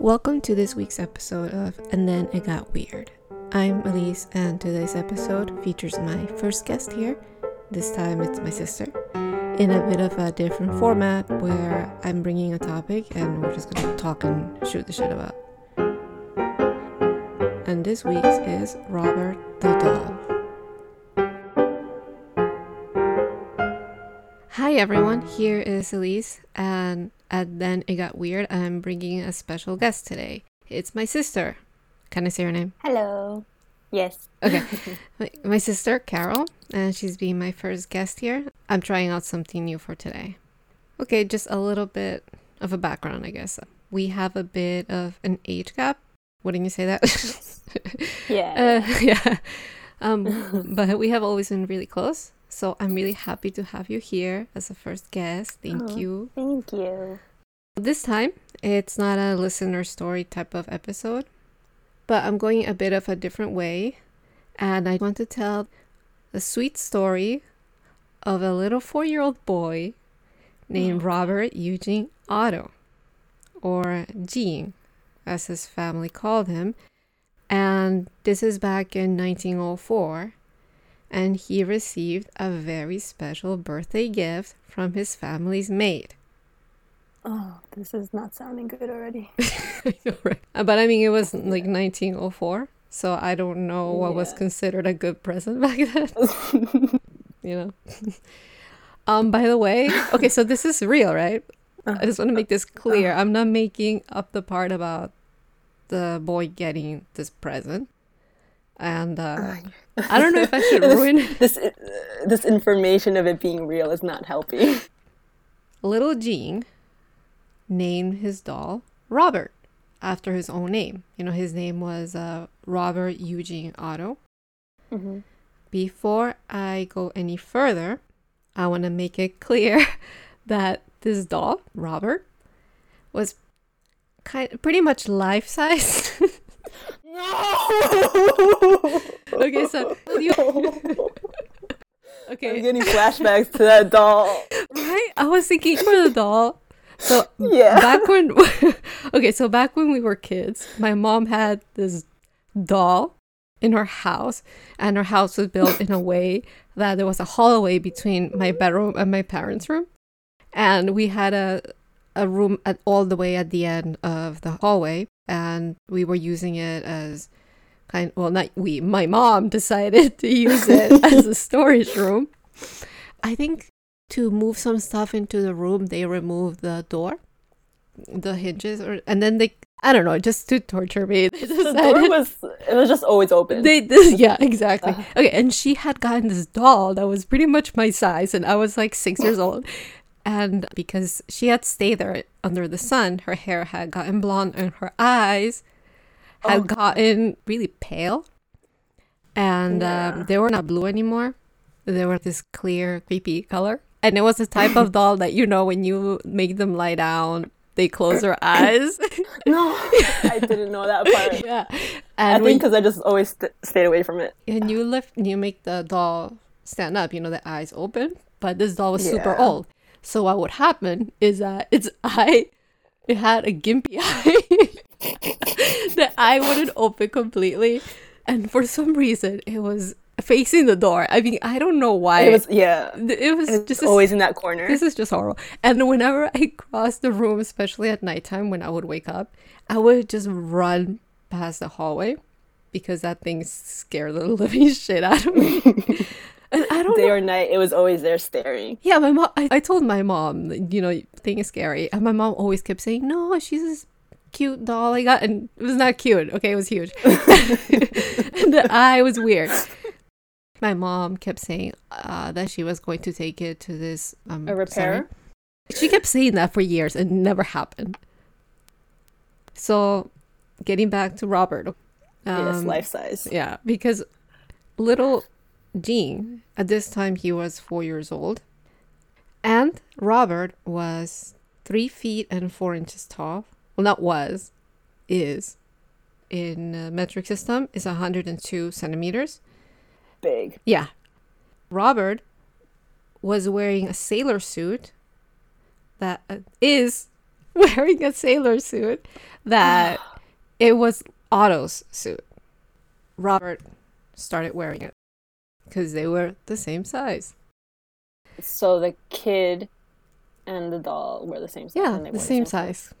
Welcome to this week's episode of And Then It Got Weird. I'm Elise, and today's episode features my first guest here. This time it's my sister, in a bit of a different format where I'm bringing a topic and we're just gonna talk and shoot the shit about. And this week's is Robert the Doll. Hi everyone, here is Elise, and and then it got weird. I'm bringing a special guest today. It's my sister. Can I say her name? Hello. Yes. Okay. my, my sister, Carol, and she's being my first guest here. I'm trying out something new for today. Okay, just a little bit of a background, I guess. We have a bit of an age gap. Wouldn't you say that? Yeah. uh, yeah. Um, but we have always been really close. So I'm really happy to have you here as a first guest. Thank Oh. you. Thank you. This time, it's not a listener story type of episode, but I'm going a bit of a different way. And I want to tell the sweet story of a little four year old boy named Oh. Robert Eugene Otto, or Gene, as his family called him. And this is back in 1904. And he received a very special birthday gift from his family's maid. Oh, this is not sounding good already. I know, right? Uh, But I mean, it was like 1904, so I don't know what was considered a good present back then. You know. um. By the way, okay, so this is real, right? I just want to make this clear. I'm not making up the part about the boy getting this present, and uh, I don't know if I should ruin this uh, this information of it being real is not helping. little Gene named his doll Robert after his own name. You know, his name was uh, Robert Eugene Otto. Mhm. Before I go any further, I want to make it clear that this doll, Robert, was kind pretty much life size. No. okay, so you, I'm okay, getting flashbacks to that doll. right? I was thinking for the doll. So Yeah. back when okay so back when we were kids my mom had this doll in her house and her house was built in a way that there was a hallway between my bedroom and my parents room and we had a a room at all the way at the end of the hallway and we were using it as kind well not we my mom decided to use it as a storage room. I think to move some stuff into the room they removed the door the hinges or and then they i don't know just to torture me The door was it was just always open. they did yeah exactly. Okay and she had gotten this doll that was pretty much my size and i was like six years old and because she had stayed there under the sun her hair had gotten blonde and her eyes had Oh. gotten really pale and Yeah. um, they were not blue anymore they were this clear creepy color and it was the type of doll that you know when you make them lie down they close their eyes no, I didn't know that part. yeah I think because I just always st- stayed away from it. and you lift you make the doll stand up you know the eyes open but this doll was super old so what would happen is that its eye it had a gimpy eye the eye wouldn't open completely and for some reason it was facing the door i mean i don't know why It was yeah. it was It's just just always in that corner. this is just horrible. And whenever I crossed the room, especially at nighttime when I would wake up, I would just run past the hallway because that thing scared the living shit out of me. And I don't Day know. or night, it was always there staring. Yeah, my mom. I, I told my mom, you know, thing is scary, and my mom always kept saying, "No, she's this cute doll I got," and it was not cute. Okay, it was huge, and the eye was weird. My mom kept saying uh, that she was going to take it to this um, A repair? She kept saying that for years and it never happened. So, getting back to Robert. yes, um, life size. yeah, because little Gene, at this time he was four years old, and Robert was three feet and four inches tall. Well, not was, is. In uh, metric system is 102 centimeters. Big. Yeah. Robert was wearing a sailor suit that uh, is wearing a sailor suit that it was Otto's suit. Robert started wearing it because they were the same size. So the kid and the doll were the same size. Yeah, and they the same size.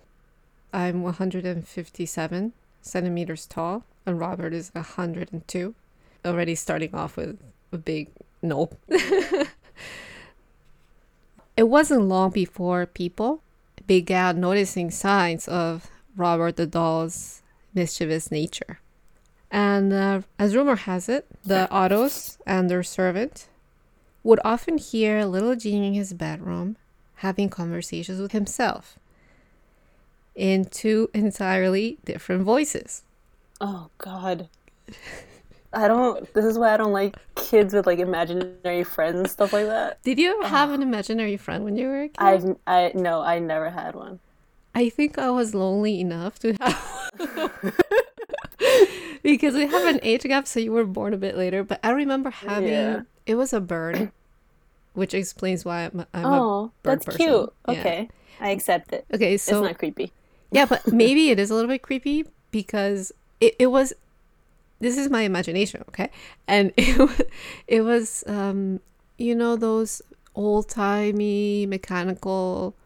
I'm 157 centimeters tall, and Robert is 102. Already starting off with a big nope. it wasn't long before people began noticing signs of Robert the doll's mischievous nature. And uh, as rumor has it, the Ottos and their servant would often hear little Gene in his bedroom having conversations with himself in two entirely different voices. Oh God. I don't. This is why I don't like kids with like imaginary friends and stuff like that. Did you ever have an imaginary friend when you were a kid? I've I no, I never had one. I think I was lonely enough to have because we have an age gap, so you were born a bit later. But I remember having Yeah. it was a bird, which explains why I'm, I'm a oh, bird that's person. cute. Yeah. Okay, I accept it. okay. So it's not creepy. yeah, but maybe it is a little bit creepy because it, it was. This is my imagination, okay, and it was, it was um you know those old timey mechanical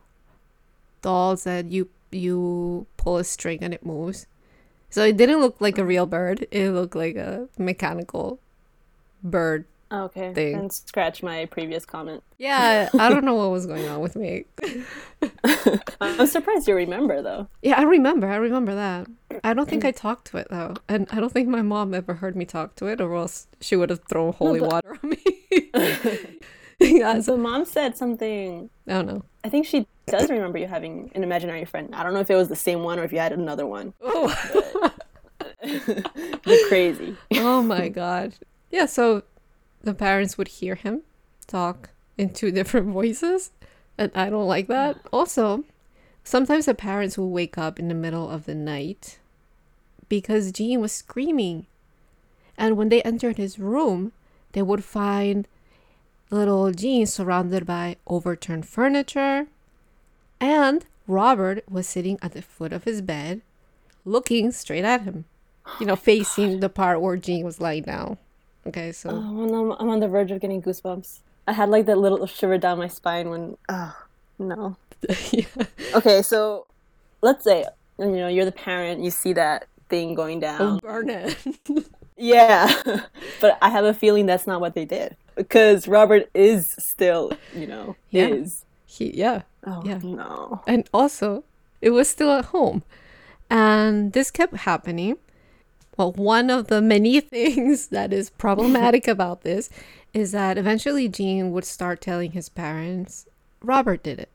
dolls that you you pull a string and it moves. So it didn't look like a real bird. It looked like a mechanical bird. Okay, thing. and scratch my previous comment. Yeah, I don't know what was going on with me. I'm surprised you remember though. Yeah, I remember. I remember that. I don't think mm. I talked to it though, and I don't think my mom ever heard me talk to it, or else she would have thrown holy but- water on me. yeah, so, So mom said something. I don't know. I think she does remember you having an imaginary friend. I don't know if it was the same one or if you had another one. Oh, You're crazy. oh my god. Yeah, so the parents would hear him talk in two different voices, and I don't like that. Also, sometimes the parents will wake up in the middle of the night because Gene was screaming. And when they entered his room, they would find little Gene surrounded by overturned furniture, and Robert was sitting at the foot of his bed, looking straight at him. You know, facing the part where Gene was lying down. Okay, so Oh, I'm, I'm on the verge of getting goosebumps. I had like that little shiver down my spine when. Oh no. yeah. Okay, so let's say you know you're the parent, you see that thing going oh, down. Oh, burn it. Yeah, but I have a feeling that's not what they did because Robert is still, you know, Yeah. his. he, yeah. Oh Yeah. no. And also, it was still at home. And this kept happening. Well, one of the many things that is problematic about this is that eventually Gene would start telling his parents Robert did it.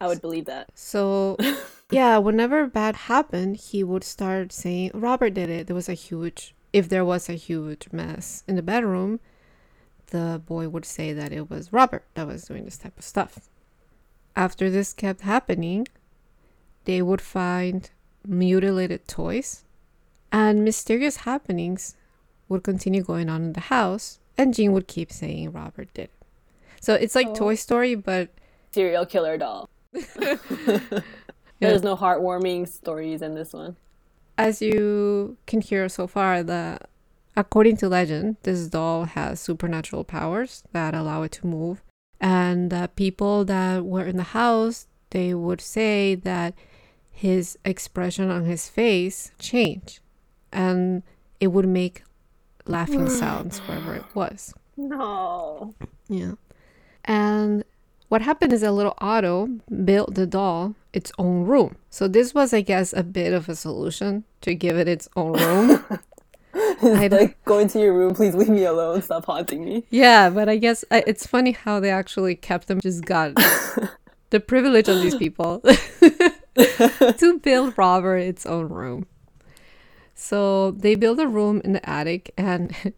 I would believe that. So, yeah, whenever bad happened, he would start saying, Robert did it. There was a huge, if there was a huge mess in the bedroom, the boy would say that it was Robert that was doing this type of stuff. After this kept happening, they would find mutilated toys and mysterious happenings would continue going on in the house, and Gene would keep saying Robert did it. So it's like Oh. Toy Story, but Serial killer doll. There's no heartwarming stories in this one. As you can hear so far, the according to legend, this doll has supernatural powers that allow it to move, and uh, people that were in the house they would say that his expression on his face changed, and it would make laughing sounds wherever it was. No. Yeah. And what happened is a little Otto built the doll its own room. So this was, I guess, a bit of a solution to give it its own room. I like, go into your room, please leave me alone, stop haunting me. yeah, but I guess uh, it's funny how they actually kept them, just got the privilege of these people to build Robert its own room. So they built a room in the attic and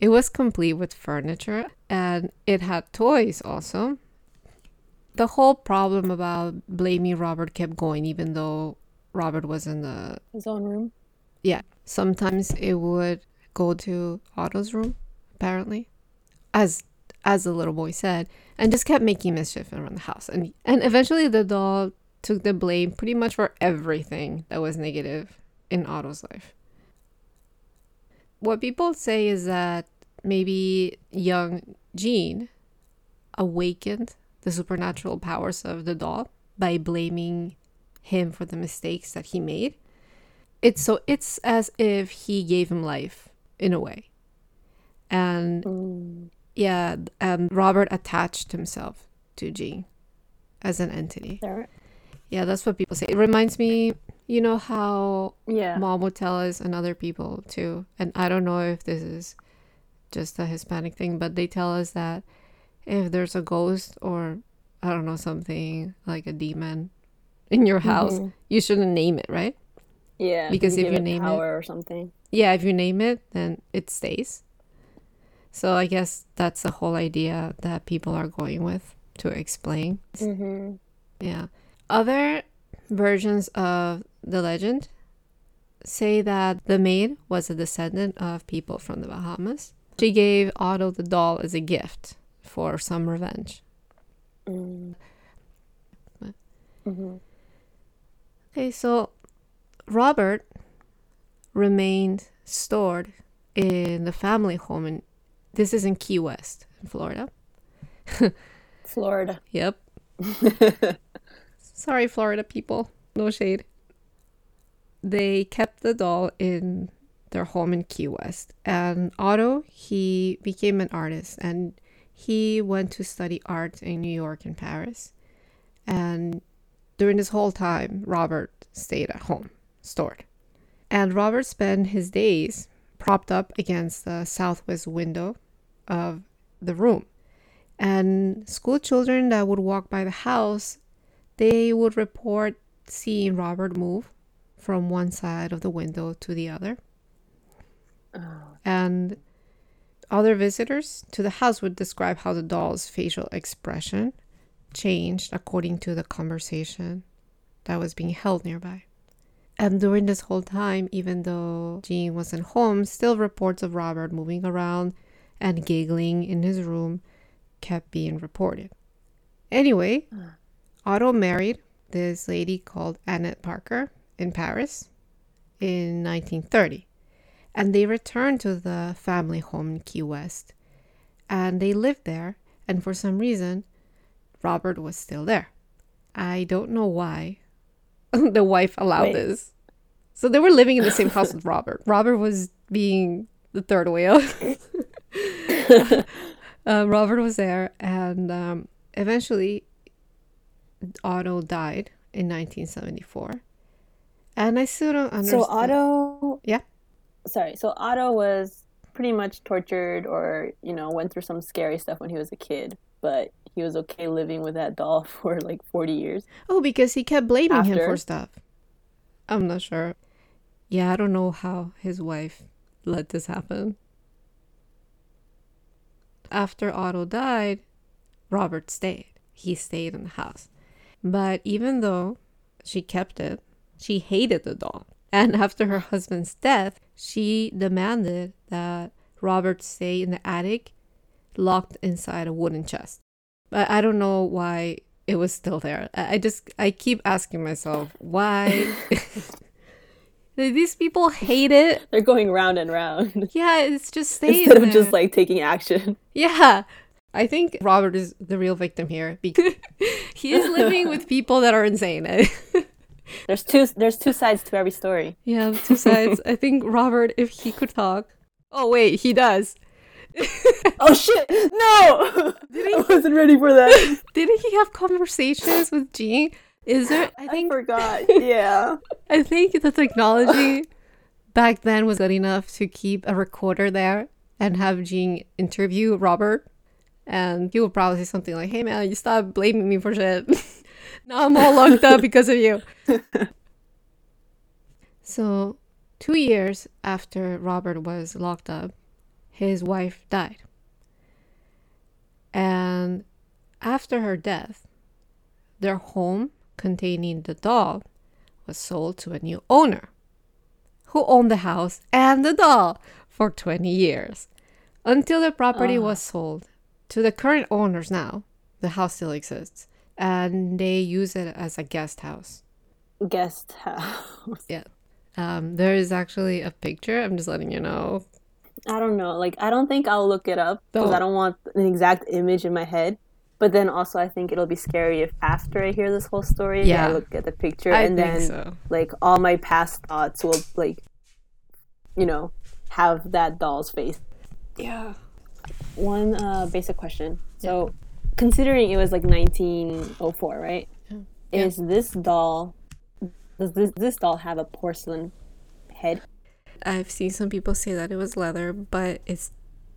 it was complete with furniture and it had toys also. The whole problem about blaming Robert kept going even though Robert was in the His own room. yeah. Sometimes it would go to Otto's room, apparently. As as the little boy said, and just kept making mischief around the house. And and eventually the doll took the blame pretty much for everything that was negative in Otto's life. What people say is that maybe young Gene awakened the supernatural powers of the doll by blaming him for the mistakes that he made. It's so it's as if he gave him life in a way. And Mm. yeah, and Robert attached himself to Gene as an entity. There. Yeah, that's what people say. It reminds me, you know how Yeah. mom would tell us and other people too. And I don't know if this is just a Hispanic thing, but they tell us that if there's a ghost or I don't know something like a demon in your house, Mhm. you shouldn't name it, right? Yeah. Because if you name it- or something. Yeah, if you name it, then it stays. So I guess that's the whole idea that people are going with to explain. Mm-hmm. Yeah. Other versions of the legend say that the maid was a descendant of people from the Bahamas. She gave Otto the doll as a gift for some revenge. Mm. Mm-hmm. Okay, so Robert remained stored in the family home in this is in Key West, in Florida. Florida. Yep. Sorry, Florida people. No shade. They kept the doll in their home in Key West. And Otto, he became an artist and he went to study art in New York and Paris. And during this whole time, Robert stayed at home, stored. And Robert spent his days propped up against the southwest window of the room. And school children that would walk by the house, they would report seeing Robert move from one side of the window to the other. Oh. And other visitors to the house would describe how the doll's facial expression changed according to the conversation that was being held nearby. And during this whole time, even though Gene wasn't home, still reports of Robert moving around and giggling in his room kept being reported. Anyway, Ah. Otto married this lady called Annette Parker in Paris in 1930. And they returned to the family home in Key West. And they lived there. And for some reason, Robert was still there. I don't know why the wife allowed Wait. this. So they were living in the same house with Robert. Robert was being the third wheel. uh, Robert was there, and um, eventually, Otto died in 1974. And I still don't understand. So Otto. Yeah. Sorry. So Otto was pretty much tortured, or you know, went through some scary stuff when he was a kid, but he was okay living with that doll for like forty years. Oh, because he kept blaming him for stuff. I'm not sure. Yeah, I don't know how his wife let this happen. After Otto died, Robert stayed. He stayed in the house. But even though she kept it, she hated the doll. And after her husband's death, she demanded that Robert stay in the attic, locked inside a wooden chest. But I don't know why it was still there. I just I keep asking myself why these people hate it. They're going round and round Yeah, it's just staying instead of there. just like taking action. yeah. I think Robert is the real victim here because he is living with people that are insane. There's two. There's two sides to every story. yeah, two sides. I think Robert, if he could talk. Oh wait, he does. Oh shit! No, I wasn't ready for that. Didn't he have conversations with Gene? Is there? I think I forgot. Yeah. I think the technology back then was good enough to keep a recorder there and have Gene interview Robert. And he would probably say something like, Hey man, you stop blaming me for shit. Now I'm all locked up because of you. so, two years after Robert was locked up, his wife died. And after her death, their home containing the doll was sold to a new owner who owned the house and the doll for 20 years until the property Ah. was sold to the current owners now. The house still exists and they use it as a guest house. Guest house. Yeah. Um, there is actually a picture. I'm just letting you know. I don't know. Like, I don't think I'll look it up because Don't. I don't want an exact image in my head. But then also, I think it'll be scary if after I hear this whole story, Yeah. I look at the picture I and then so. like all my past thoughts will like, you know, have that doll's face. Yeah. One uh, basic question. So, considering it was like 1904, right? Yeah. Is this doll? Does this this doll have a porcelain head? I've seen some people say that it was leather, but it's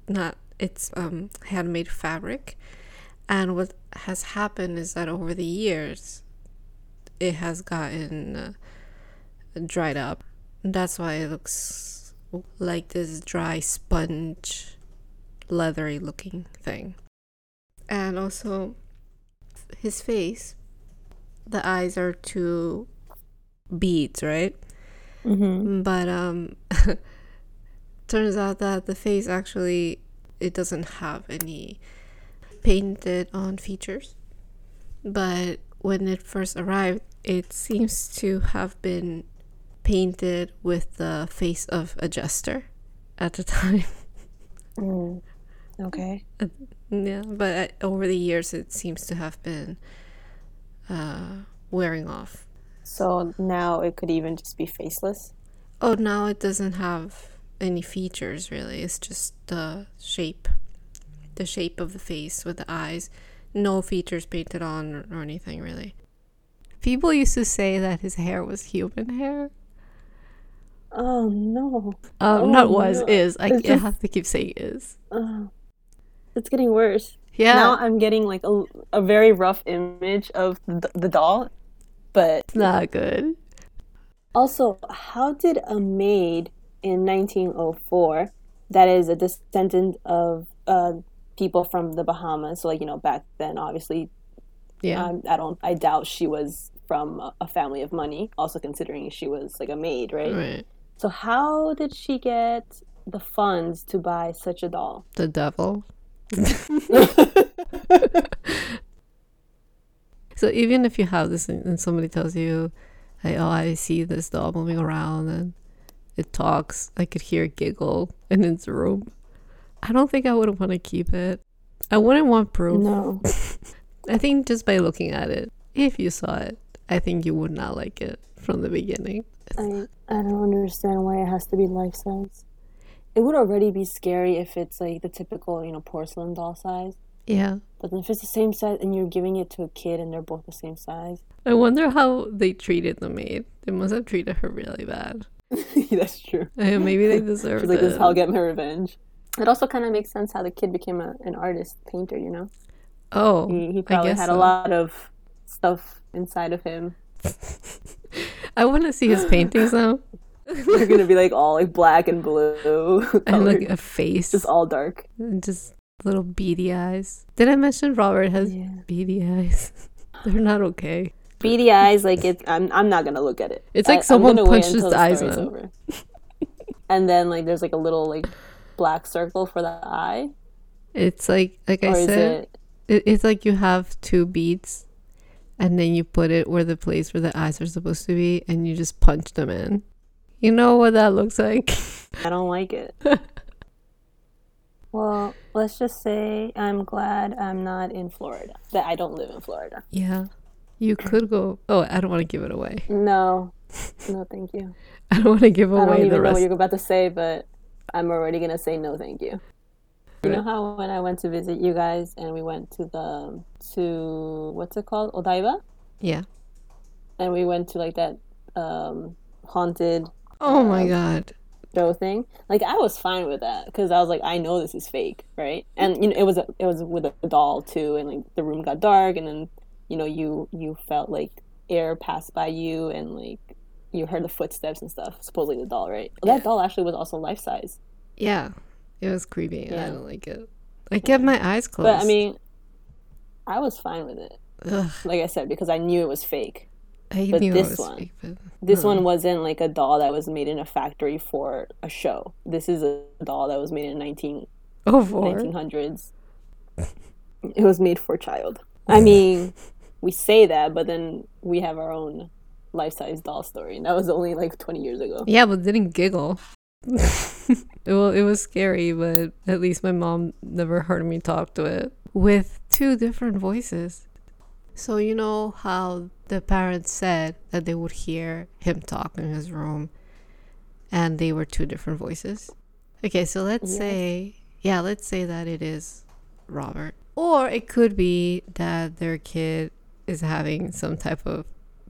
not. It's um handmade fabric, and what has happened is that over the years, it has gotten uh, dried up. That's why it looks like this dry sponge, leathery looking thing. And also, his face, the eyes are two beads, right? Mm-hmm. but um turns out that the face actually it doesn't have any painted on features but when it first arrived it seems to have been painted with the face of a jester at the time Mm. Okay. yeah but uh, over the years it seems to have been uh wearing off So now it could even just be faceless. Oh, now it doesn't have any features really. It's just the shape, the shape of the face with the eyes. No features painted on or, or anything really. People used to say that his hair was human hair. Oh no. Um, Oh, not was no. is. I, I have to keep saying is. Uh, it's getting worse. Yeah, Now I'm getting like a, a very rough image of the, the doll. But it's not good. also, how did a maid in 1904 that is a descendant of uh, people from the Bahamas, so like you know back then, obviously Yeah, Um, I don't. I doubt she was from a, a family of money. Also, considering she was like a maid, right? right. So, how did she get the funds to buy such a doll? The devil. So even if you have this and and somebody tells you, like, oh, I see this doll moving around and it talks, I could hear it giggle in its room. I don't think I would want to keep it. I wouldn't want proof. no. I think just by looking at it, if you saw it, I think you would not like it from the beginning. I I don't understand why it has to be life size. It would already be scary if it's like the typical, you know, porcelain doll size. Yeah. But if it's the same size and you're giving it to a kid and they're both the same size, I wonder how they treated the maid. They must have treated her really bad. that's true. Maybe they deserved She's like, it. "This is how I'll get my revenge." It also kind of makes sense how the kid became a, an artist, painter. You know, oh, he, he probably had so. a lot of stuff inside of him. I want to see his paintings now. They're gonna be like all like black and blue, and like a face, just all dark. and just little beady eyes. Did I mention Robert has Yeah. beady eyes? They're not okay. Beady eyes, like it. I'm I'm not gonna look at it. It's like I- someone punched his eyes over. and then like there's like a little like black circle for the eye, It's like like I or is said, it? it, it's like you have two beads, and then you put it where the place where the eyes are supposed to be, and you just punch them in. You know what that looks like? I don't like it. well, let's just say I'm glad I'm not in Florida. That I don't live in Florida. yeah, you could go. Oh, I don't want to give it away. No, no, thank you. I don't want to give away the rest. I don't even know what you're about to say, but I'm already gonna say no, thank you. You know how when I went to visit you guys and we went to the to what's it called Odaiba, Yeah. and we went to like that um, haunted Oh my Um, god. show thing. Like I was fine with that because I was like, I know this is fake, right? And you know, it was a, it was with a doll too, and like the room got dark, and then you know, you you felt like air passed by you, and like you heard the footsteps and stuff. Supposedly the doll, right? Well, Yeah. that doll actually was also life size. Yeah. It was creepy. and I Yeah. don't like it. I kept my eyes closed. But I mean, I was fine with it. Ugh, Like I said, because I knew it was fake. I But this one- fake, but This Huh. one wasn't like a doll that was made in a factory for a show. This is a doll that was made in 19 oh, 1900s. It was made for a child. I mean, we say that, but then we have our own life size doll story, and that was only like twenty years ago. Yeah, but didn't giggle. well, it was scary, but at least my mom never heard me talk to it with two different voices. So you know how the parents said that they would hear him talk in his room, and they were two different voices. Okay, so let's Yes. say, yeah, let's say that it is Robert, or it could be that their kid is having some type of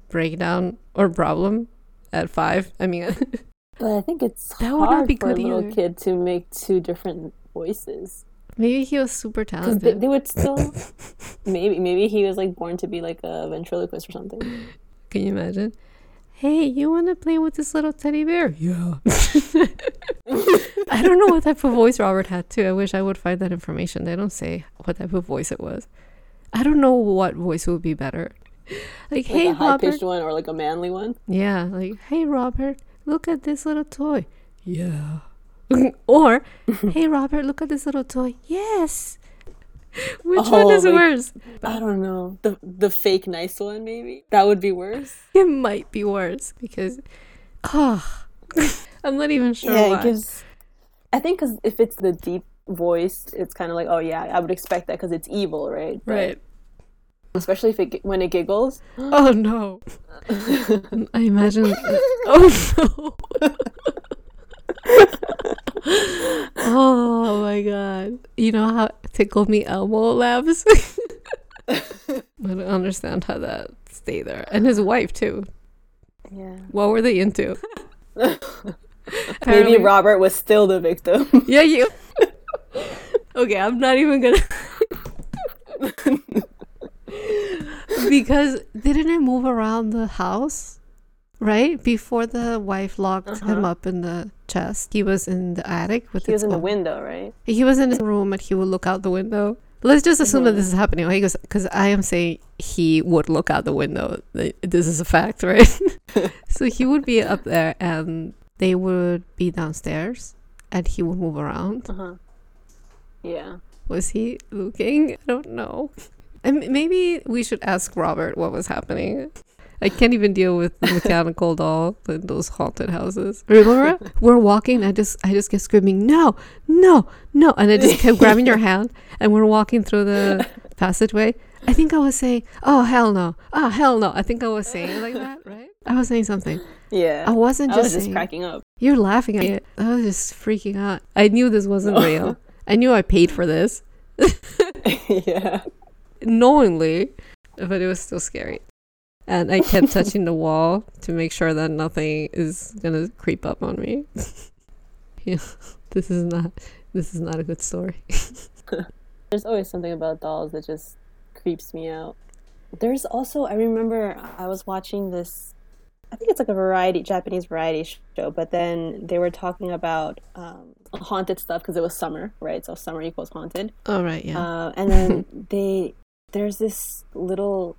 breakdown or problem at five. I mean, But I think it's That would not hard be for a good little either. kid to make two different voices maybe he was super talented. they, they would still maybe maybe he was like born to be like a ventriloquist or something. Can you imagine? Hey, you want to play with this little teddy bear? Yeah. I don't know what type of voice Robert had too. I wish I would find that information. They don't say what type of voice it was. I don't know what voice would be better. Like, Like hey, a high pitched one or like a manly one. Yeah, like, hey, Robert, look at this little toy. Yeah. or, hey, Robert, look at this little toy. Yes. Which one Oh, is like- worse? I don't know. The the fake nice one maybe. That would be worse. It might be worse because, ah, I'm not even sure yeah, why. it gives. I think because if it's the deep voice, it's kind of like, oh yeah, I would expect that because it's evil, right? But right. Especially if it when it giggles. Oh no. I imagine. oh no. Oh my god. You know how Tickle Me Elmo laughs? I don't understand how that stay there. And his wife too. yeah. What were they into? Maybe Apparently- Robert was still the victim. Yeah, you. okay, I'm not even gonna. because didn't it move around the house? Right before the wife locked him Uh-huh. up in the chest, he was in the attic with he was in the window, right? He was in his room and he would look out the window. Let's just assume that Mhm. this is happening, right? Because I am saying he would look out the window. This is a fact, right? so he would be up there and they would be downstairs and he would move around. Uh huh. Yeah. Was he looking? I don't know. And maybe we should ask Robert what was happening. I can't even deal with the mechanical doll in those haunted houses. Remember, we're walking. I just, I just get screaming, "No, no, no!" And I just kept grabbing your hand, and we're walking through the passageway. I think I was saying, "Oh hell no! Oh hell no!" I think I was saying it like that, right? I was saying something. Yeah. I wasn't I just was just saying. cracking up. You're laughing at it. I was just freaking out. I knew this wasn't real. I knew I paid for this yeah. knowingly, but it was still scary. And I kept touching the wall to make sure that nothing is gonna creep up on me. yeah, this is not this is not a good story. There's always something about dolls that just creeps me out. There's also I remember I was watching this I think it's like a variety Japanese variety show, but then they were talking about um, haunted stuff because it was summer, right? So summer equals haunted. All right, yeah. Uh, and then they there's this little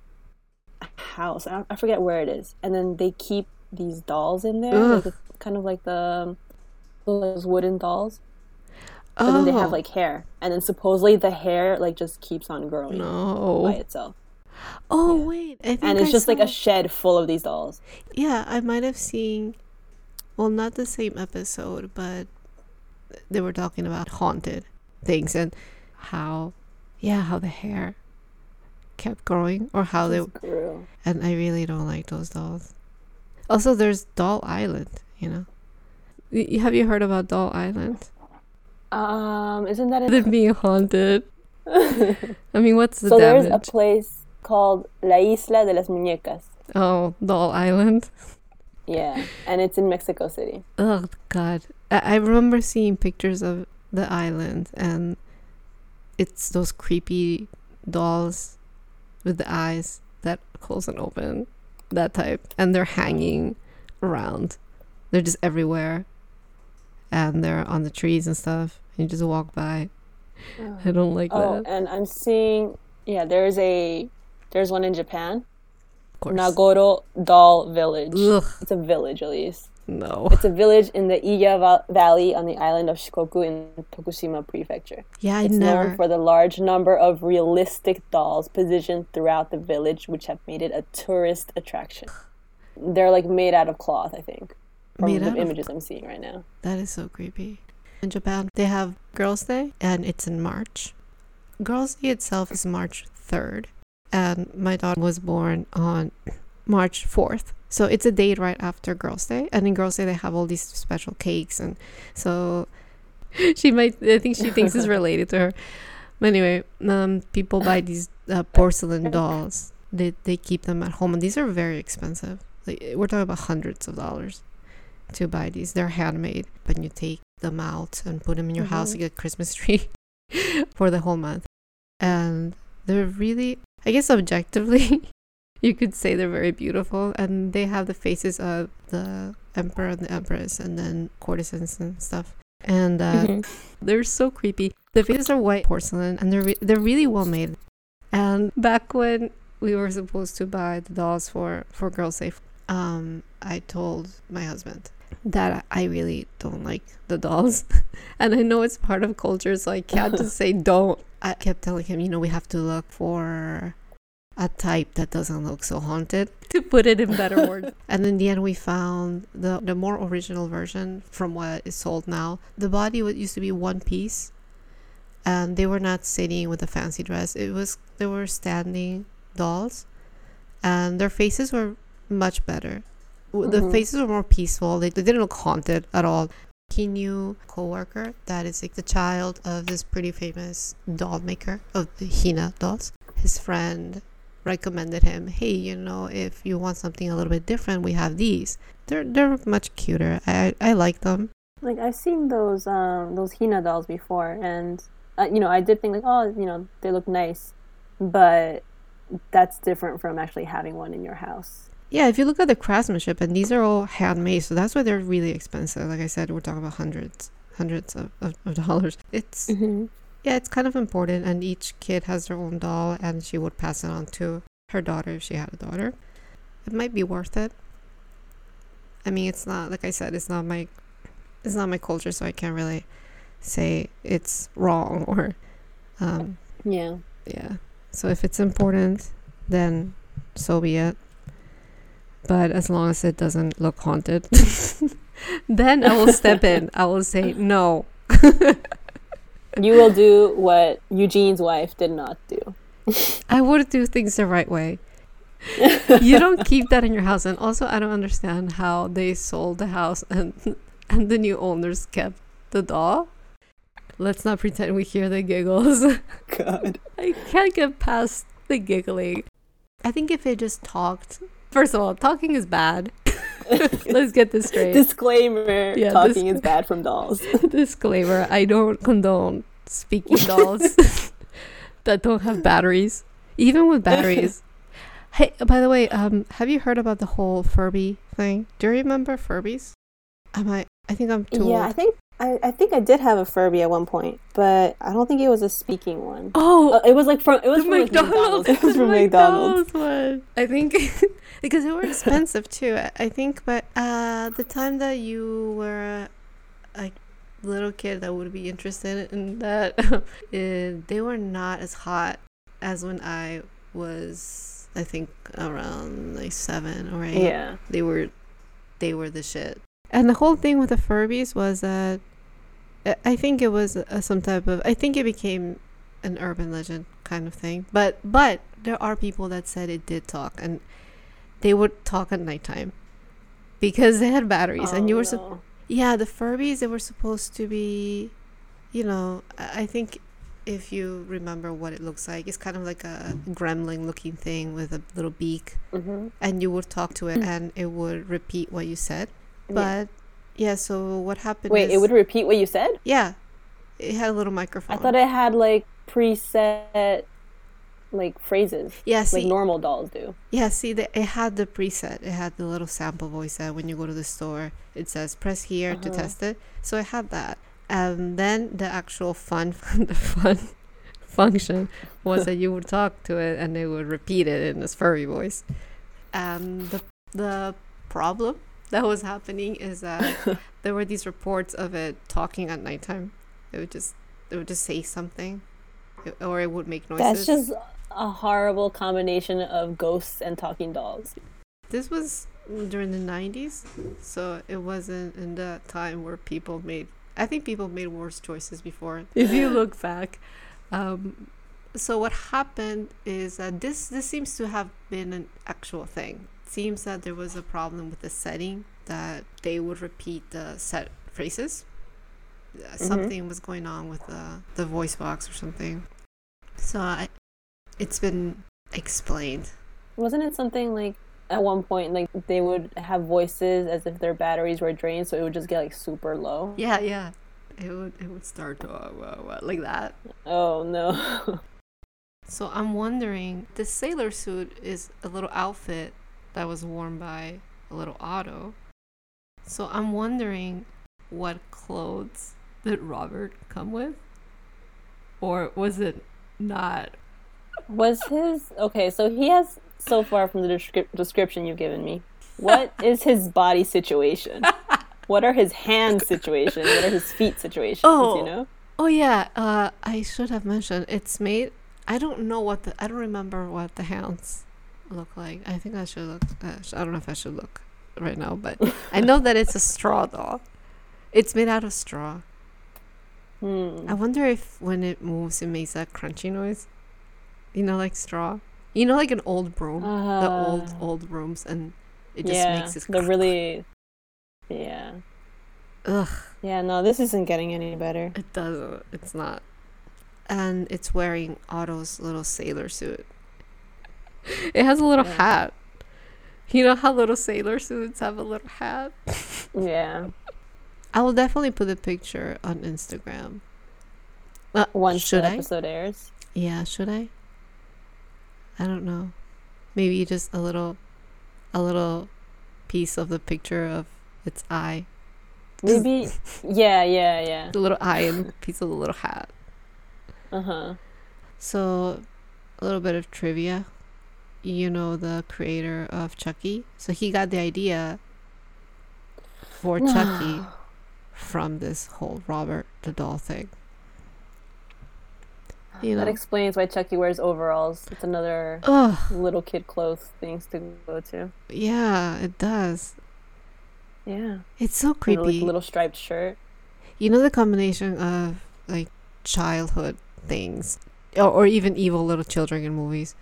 house. I, I forget where it is. And then they keep these dolls in there, like kind of like the those wooden dolls. oh But then they have oh. like hair, and then supposedly the hair like just keeps on growing by no. itself, Oh Yeah. wait, and it's I just like a shed full of these dolls. Yeah, I might have seen, well, not the same episode, but they were talking about haunted things and how, yeah, how the hair kept growing or how they, grew. and I really don't like those dolls. Also, there's Doll Island, you know. Y- Have you heard about Doll Island? Um, isn't that it? being haunted. I mean, what's the so there's a place called La Isla de las Muñecas. oh, Doll Island. Yeah, and it's in Mexico City. Oh God, I, I remember seeing pictures of the island, and it's those creepy dolls with the eyes that close and open, that type, and they're hanging around. They're just everywhere, and they're on the trees and stuff. And you just walk by. Oh. I don't like Oh, that. and I'm seeing yeah, there's a there's one in Japan. Nagoro Doll Village. Ugh. It's a village at least. No. It's a village in the Iya Va- Valley on the island of Shikoku in Tokushima Prefecture. Yeah, I It's never. known for the large number of realistic dolls positioned throughout the village, which have made it a tourist attraction. They're like made out of cloth, I think, from Made the out of images I'm seeing right now. That is so creepy. In Japan, they have Girls' Day, and it's in March. Girls' Day itself is March 3rd, and my daughter was born on March 4th. So it's a date right after Girls' Day, and in Girls' Day, they have all these special cakes, and so she might, I think she thinks it's related to her. But anyway, um, people buy these uh, porcelain dolls. They, they keep them at home, and these are very expensive. Like, we're talking about hundreds of dollars to buy these. They're handmade, but you take them out and put them in your house Mhm. to get a Christmas tree for the whole month. And they're really, I guess, objectively, you could say they're very beautiful. And they have the faces of the emperor and the empress, and then courtesans and stuff. And uh, Mhm. they're so creepy. The faces are white porcelain, and they're re- they're really well made. And back when we were supposed to buy the dolls for for Girls' Day, um, I told my husband that I really don't like the dolls, and I know it's part of culture, so I can't just say don't. I kept telling him, you know, we have to look for a type that doesn't look so haunted, to put it in better words. And in the end, we found the the more original version from what is sold now. The body used to be one piece, and they were not sitting with a fancy dress. It was they were standing dolls, and their faces were much better. W The mm-hmm. faces were more peaceful. They, they didn't look haunted at all. He knew a coworker that is like the child of this pretty famous doll maker of the Hina dolls. His friend recommended him, "Hey, you know, if you want something a little bit different, we have these. They're they're much cuter. I I like them. Like I've seen those um those Hina dolls before, and uh, you know I did think like oh you know they look nice, but that's different from actually having one in your house. Yeah, if you look at the craftsmanship, and these are all handmade, so that's why they're really expensive. Like I said, we're talking about hundreds, hundreds of, of, of dollars. It's Mm-hmm. Yeah, it's kind of important, and each kid has their own doll, and she would pass it on to her daughter if she had a daughter. It might be worth it. I mean, it's not like I said, it's not my, it's not my culture, so I can't really say it's wrong or, um, Yeah. yeah. So if it's important, then so be it. But as long as it doesn't look haunted, then I will step in. I will say no. You will do what Eugene's wife did not do. I would do things the right way. you don't keep that in your house, and also I don't understand how they sold the house and and the new owners kept the doll. Let's not pretend we hear the giggles. God. I can't get past the giggling. I think if it just talked, first of all, talking is bad. Let's get this straight. Disclaimer: Yeah, Talking this- is bad from dolls. Disclaimer: I don't condone speaking dolls that don't have batteries, even with batteries. Hey, by the way, um, have you heard about the whole Furby thing? Do you remember Furbies? Am I? I think I'm too yeah, I think I, I think I did have a Furby at one point, but I don't think it was a speaking one. Oh, Uh, it was like from it was from like, McDonald's. It was from McDonald's. one. I think because they were expensive too. I- I think, but uh, the time that you were a little kid that would be interested in that, eh, they were not as hot as when I was. I think around like seven or eight. Yeah. They were, they were the shit. And the whole thing with the Furbies was that I- think it was uh, some type of. I think it became an urban legend kind of thing. But but there are people that said it did talk, and they would talk at nighttime because they had batteries, and you were. Oh, no. yeah, the Furbies they were supposed to be, you know, I think if you remember what it looks like, it's kind of like a gremlin looking thing with a little beak, Mhm. and you would talk to it, and it would repeat what you said. Yeah. But yeah, so what happened? Wait, is, it would repeat what you said? Yeah, it had a little microphone. I thought it had like preset like phrases. Yeah, Like normal dolls do. yeah, see, the, it had the preset. It had the little sample voice that when you go to the store, it says press here to Uh-huh. test it. So it had that, and then the actual fun, the fun function was that you would talk to it and it would repeat it in this furry voice. And the the problem that was happening is that there were these reports of it talking at nighttime. It would just it would just say something, or it would make noises. That's just a horrible combination of ghosts and talking dolls. this was during the 90s so it wasn't in the time where people made i think people made worse choices before if you look back um, so what happened is that this this seems to have been an actual thing seems that there was a problem with the setting that they would repeat the set phrases Uh, something was going on with the, the voice box or something so I, it's been explained Wasn't it something like at one point like they would have voices as if their batteries were drained, so it would just get like super low? Yeah, yeah. It would it would start to, uh, uh, uh, like that. Oh no. So I'm wondering, the sailor suit is a little outfit that was worn by a little Otto. So I'm wondering what clothes did Robert come with, or was it not? Was his okay? So he has so far from the descrip- description you've given me. What is his body situation? What are his hand situation? What are his feet situations? Oh. You know. Oh yeah, uh, I should have mentioned it's made. I don't know what the I don't remember what the hands look like. I think I should look. Uh, sh- I don't know if I should look right now, but I know that it's a straw doll. It's made out of straw. Hmm. I wonder if when it moves, it makes that crunchy noise. You know, like straw. You know, like an old broom, the old Ah. old brooms, and it just yeah, makes this. the really. Yeah. Ugh, Yeah. No, this isn't getting any better. it doesn't. It's not. And it's wearing Otto's little sailor suit. It has a little Yeah. hat. You know how little sailor suits have a little hat? Yeah. I will definitely put a picture on Instagram. Uh, Once should the I? episode airs. Yeah, should I? I don't know. Maybe just a little a little piece of the picture of its eye. Maybe. Yeah. Yeah. Yeah. the little eye and a piece of the little hat. Uh huh. So a little bit of trivia. You know the creator of Chucky? So he got the idea for Chucky from this whole Robert the doll thing. You That explains why Chucky wears overalls. It's another Ugh. little kid clothes things to go to. Yeah, it does. Yeah. It's so creepy. like, little striped shirt. you know the combination of like childhood things or, or even evil little children in movies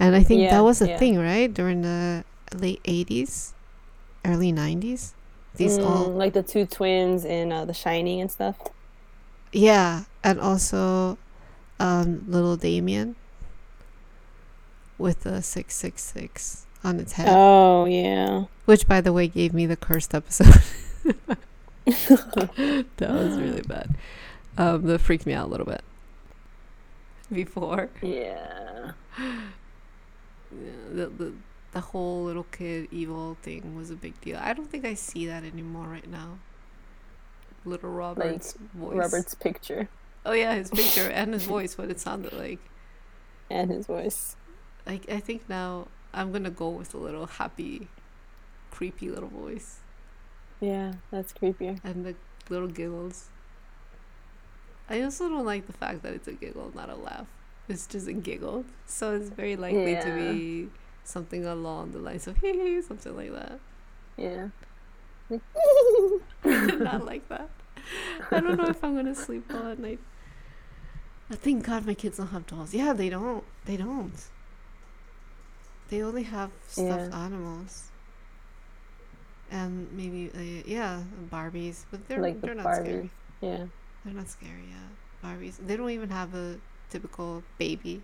and i think Yeah, that was a yeah. thing right during the late 80s early 90s these Mm, all like the two twins in uh, The Shining and stuff. yeah and also um little damien with the 666 on its head Oh yeah. which by the way gave me the cursed episode that was really bad um that freaked me out a little bit before Yeah. The, the the whole little kid evil thing was a big deal. I don't think I see that anymore right now. Little Robert's voice. Robert's picture Oh yeah, his picture and his voice, what it sounded like. and his voice. Like I think now I'm gonna go with a little happy, creepy little voice Yeah, that's creepier. and the little giggles. I also don't like the fact that it's a giggle, not a laugh. It's just a giggle, so it's very likely to be something along the lines of hee hee, something like that. Yeah. not like that. I don't know if I'm gonna sleep well at night. I thank God my kids don't have dolls. Yeah, they don't. They don't. They only have stuffed animals. And maybe uh, yeah, Barbies, but they're Like they're not Barbies. scary. Yeah. They're not scary. Yeah, Barbies. They don't even have a typical baby.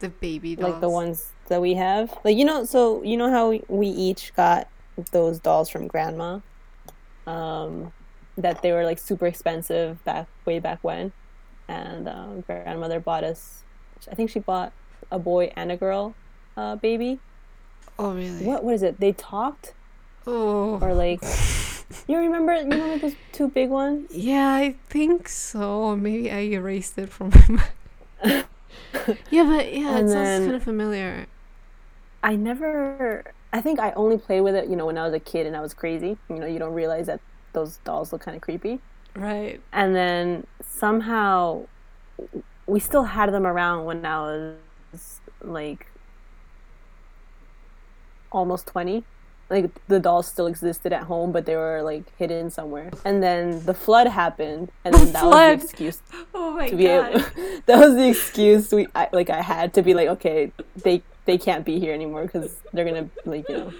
The baby dolls. Like the ones that we have. Like you know, so you know how we, we each got those dolls from grandma? Um that they were like super expensive back way back when. And um, grandmother bought us I think she bought a boy and a girl uh baby. Oh really? What what is it? They talked Oh. or like you remember you remember those two big ones? Yeah, I think so. Maybe I erased it from my mind. yeah, but yeah, And it sounds kind of familiar. I never I think I only played with it, you know, when I was a kid and I was crazy. You know, you don't realize that those dolls look kind of creepy. Right. And then somehow we still had them around when I was like almost 20 like the dolls still existed at home but they were like hidden somewhere and then the flood happened and then that flood. was the excuse Oh my to be able that was the excuse we I, like i had to be like okay they they can't be here anymore because they're gonna like you know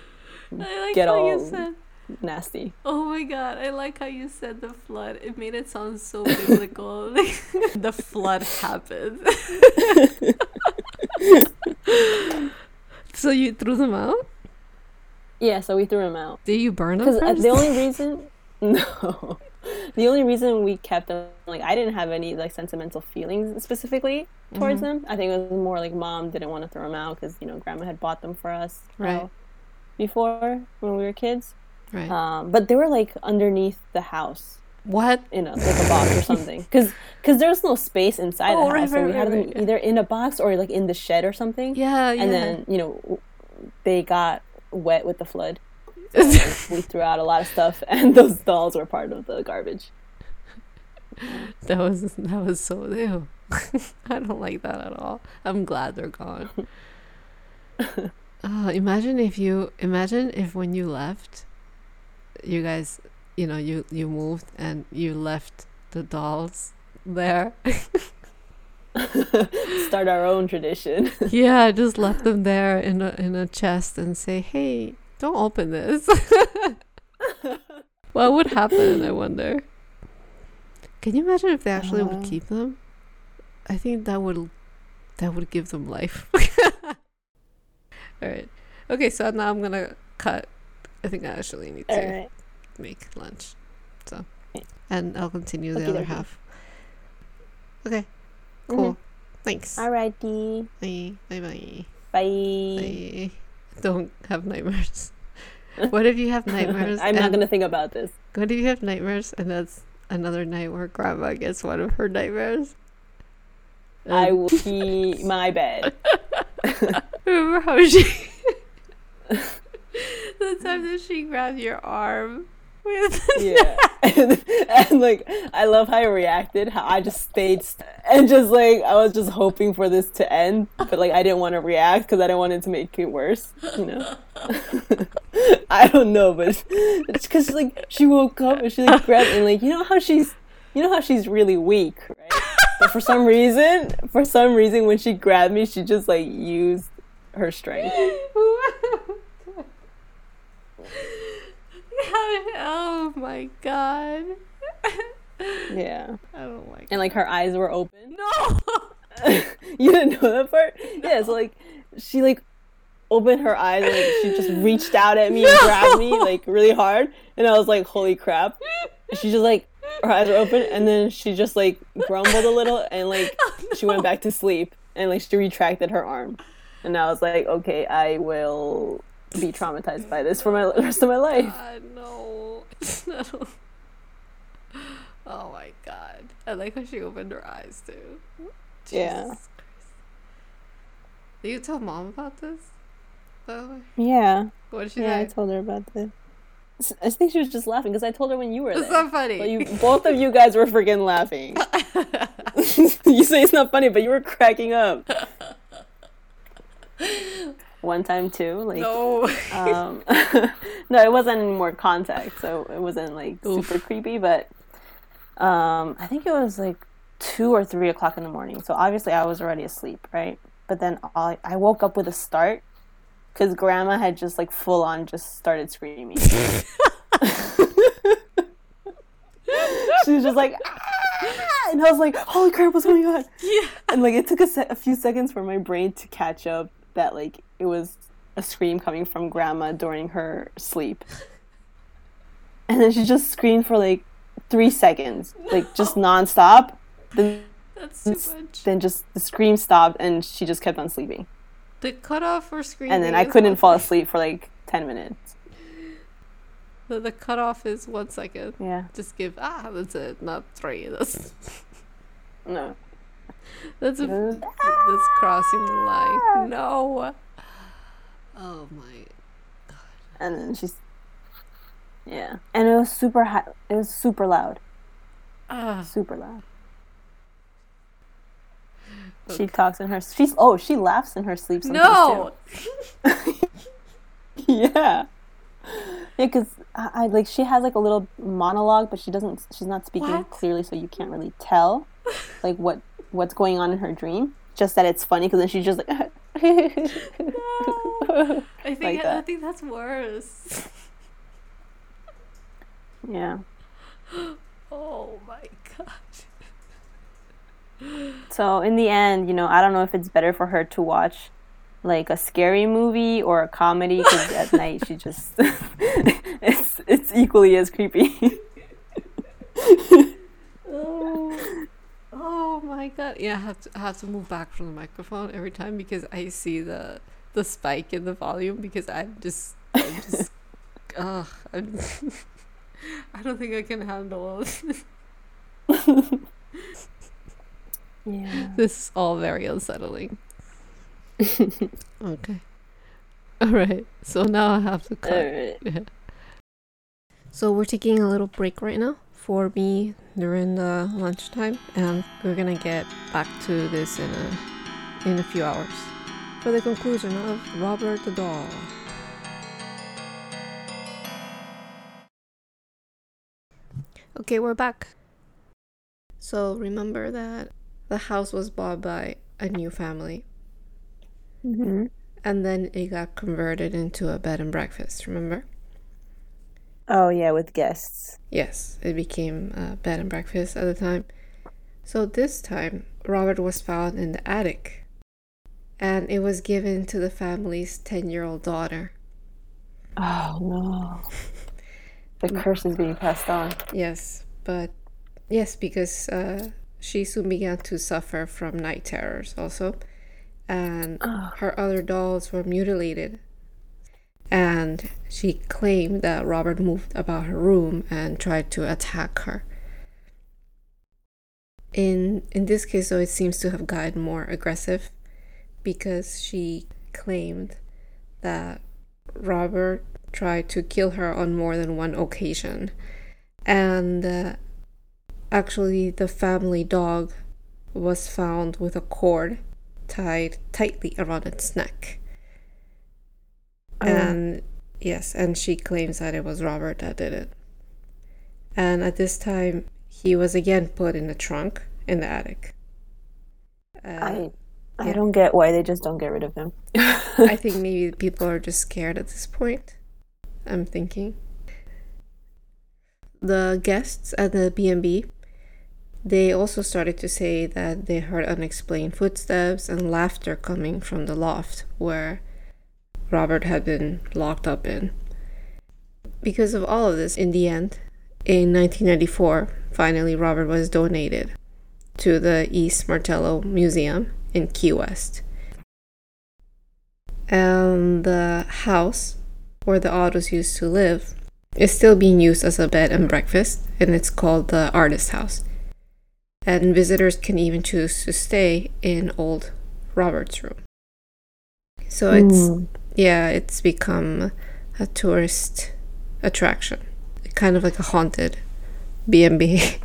like get all- said. nasty Oh my god, I like how you said the flood. It made it sound so biblical. Like, the flood happened. so you threw them out? Yeah so we threw them out Did you burn them because first? the only reason no the only reason we kept them like i didn't have any like sentimental feelings specifically towards Mm-hmm. them i think it was more like mom didn't want to throw them out because you know grandma had bought them for us Right. uh, before when we were kids right. um, but they were like underneath the house what? in a like a box or something because because there was no space inside Oh, the right, house so right, we had right, them yeah. either in a box or like in the shed or something Yeah, yeah. and then you know they got wet with the flood so we threw out a lot of stuff and those dolls were part of the garbage that was that was so ew. I don't like that at all. I'm glad they're gone. uh, imagine if you imagine if when you left, you guys, you know, you you moved and you left the dolls there. Start our own tradition yeah, I just left them there in a in a chest and say, "Hey, don't open this." what would happen? I wonder. Can you imagine if they actually would Uh. keep them? I think that would that would give them life. All right. Okay, so now I'm gonna cut. I think I actually need to all right make lunch. So, and I'll continue the Okie other half. Okay. Cool. Mm-hmm. Thanks. alrighty Bye. Bye. Bye. bye don't have nightmares. what if you have nightmares? i'm not gonna think about this What if you have nightmares and that's another night where grandma gets one of her nightmares? i will pee my bed remember how she. the time that she grabbed your arm with. yeah and, and like i love how i reacted how i just stayed st- and just like i was just hoping for this to end but like i didn't want to react because i didn't want it to make it worse you know? I don't know but it's because like she woke up and she like grabbed and like you know how she's you know how she's really weak right? But for some reason for some reason when she grabbed me she just like used her strength oh my god. yeah I don't like and like her eyes were open No! you didn't know that part? Yeah, so like she like opened her eyes and like she just reached out at me and grabbed me like really hard and I was like, holy crap. She just like her eyes were open and then she just like grumbled a little and like oh, she went back to sleep and like she retracted her arm. And I was like, okay, I will be traumatized by this for my the rest of my life. God, no. no. Oh my god. I like how she opened her eyes too. Yeah. Christ. Did you tell mom about this? Yeah. What did she Yeah, I told her about this. I think she was just laughing because I told her when you were there. It's not funny. But you, both of you guys were freaking laughing. you say it's not funny, but you were cracking up. One time too, like no. um, no, it wasn't any more contact, so it wasn't like Oof. super creepy. But um, I think it was like two or three o'clock in the morning. So obviously I was already asleep, right? But then I, I woke up with a start because Grandma had just like full on just started screaming. she was just like, "Ah!" and I was like, "Holy crap, what's going on?" yeah. And like it took a, se- a few seconds for my brain to catch up that like it was a scream coming from Grandma during her sleep. And then she just screamed for like three seconds, like just nonstop. Then, That's too much. then just the scream stopped, and she just kept on sleeping. The cutoff for screaming. And then I couldn't fall asleep for like ten minutes. The, the cutoff is one second. Yeah, Just give ah, that's it, not three. That's no. That's a, that's crossing the line. No. Oh my god. and then she's yeah, and it was super high. It was super loud, Ah, super loud. She talks in her. She's oh, she laughs in her sleep. Sometimes no. too. yeah. Yeah, because I, I like she has like a little monologue, but she doesn't. She's not speaking What? clearly, so you can't really tell, like what what's going on in her dream. Just that it's funny, because then she's just like. I think Like I that. think that's worse. yeah. Oh my gosh. So in the end, you know, I don't know if it's better for her to watch like a scary movie or a comedy because at night she just it's it's equally as creepy. My god. Yeah, I have to I have to move back from the microphone every time because I see the the spike in the volume because I'm just I'm just ugh, I'm, I don't think I can handle it. yeah. This is all very unsettling. Okay. All right. So now I have to cut. Yeah. So we're taking a little break right now for me during the lunchtime, and we're gonna get back to this in a in a few hours for the conclusion of Robert the Doll. Okay, we're back. So remember that the house was bought by a new family, hmm and then it got converted into a bed and breakfast. Remember? Oh yeah, with guests. Yes, it became a bed and breakfast at the time. So this time, Robert was found in the attic, and it was given to the family's 10 year old daughter. Oh no. The curse is being passed on. Yes, but yes, because uh, she soon began to suffer from night terrors also, and Ugh. her other dolls were mutilated. And she claimed that Robert moved about her room and tried to attack her. In in this case, though, it seems to have gotten more aggressive because she claimed that Robert tried to kill her on more than one occasion, and uh, actually, the family dog was found with a cord tied tightly around its neck. Oh. And yes, and she claims that it was Robert that did it. And at this time, he was again put in the trunk in the attic. Uh, I I yeah. don't get why they just don't get rid of him. I think maybe people are just scared at this point. I'm thinking. The guests at the B&B, they also started to say that they heard unexplained footsteps and laughter coming from the loft where Robert had been locked up in. Because of all of this, in the end, in 1994, finally Robert was donated to the East Martello Museum in Key West. And the house where the Ottos used to live is still being used as a bed and breakfast, and it's called the Artist House. And visitors can even choose to stay in old Robert's room. So it's Mm. Yeah, it's become a tourist attraction, kind of like a haunted B&B.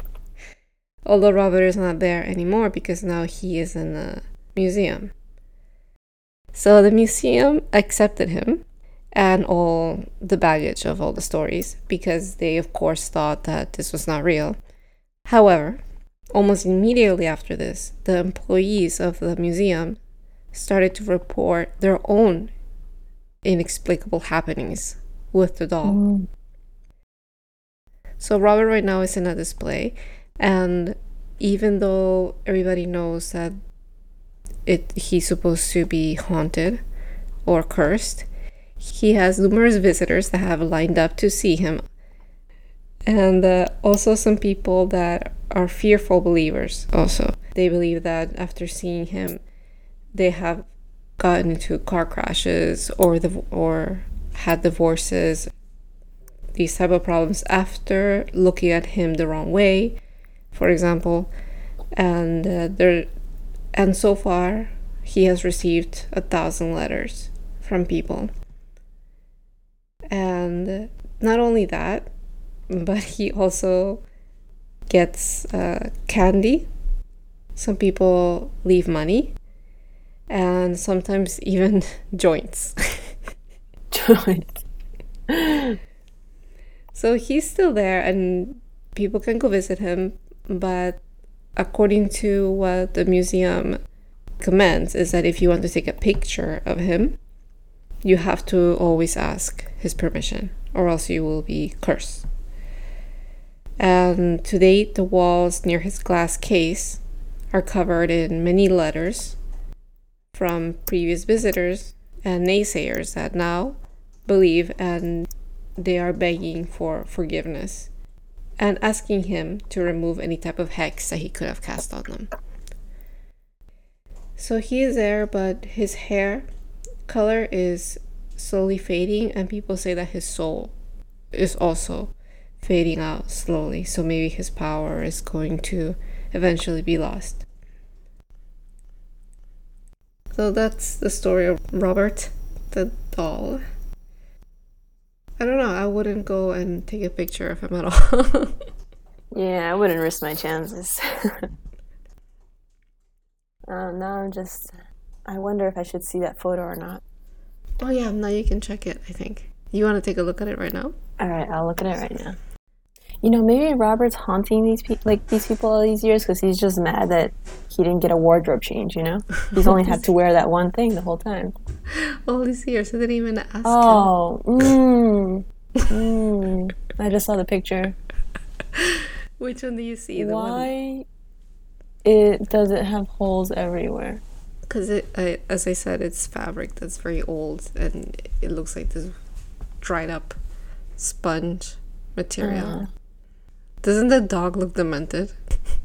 Although Robert is not there anymore because now he is in a museum. So the museum accepted him and all the baggage of all the stories because they, of course, thought that this was not real. However, almost immediately after this, the employees of the museum started to report their own inexplicable happenings with the doll. Mm. So Robert right now is in a display, and even though everybody knows that it he's supposed to be haunted or cursed, he has numerous visitors that have lined up to see him, and uh, also some people that are fearful believers. Also, they believe that after seeing him, they have gotten into car crashes or the or had divorces these type of problems after looking at him the wrong way for example. And uh, there and so far he has received a thousand letters from people. And not only that, but he also gets uh, candy. Some people leave money, and sometimes even joints. Joints. so he's still there, and people can go visit him. But according to what the museum commands, is that if you want to take a picture of him, you have to always ask his permission, or else you will be cursed. And to date, the walls near his glass case are covered in many letters from previous visitors and naysayers that now believe and they are begging for forgiveness and asking him to remove any type of hex that he could have cast on them. So he is there, but his hair color is slowly fading, and people say that his soul is also fading out slowly. So maybe his power is going to eventually be lost. So that's the story of Robert the doll. I don't know, I wouldn't go and take a picture of him at all. yeah, I wouldn't risk my chances. uh, now I'm just. I wonder if I should see that photo or not. oh, yeah, now you can check it, I think. You want to take a look at it right now? All right, I'll look at it right now. You know, maybe Robert's haunting these people, like these people all these years, because he's just mad that he didn't get a wardrobe change. You know, he's only had to wear that one thing the whole time. All these years, I didn't even ask Oh, mm, mm. I just saw the picture. Which one do you see? The one Why it does it have holes everywhere? because it, I, as I said, it's fabric that's very old, and it looks like this dried up sponge material. Uh. Doesn't the dog look demented?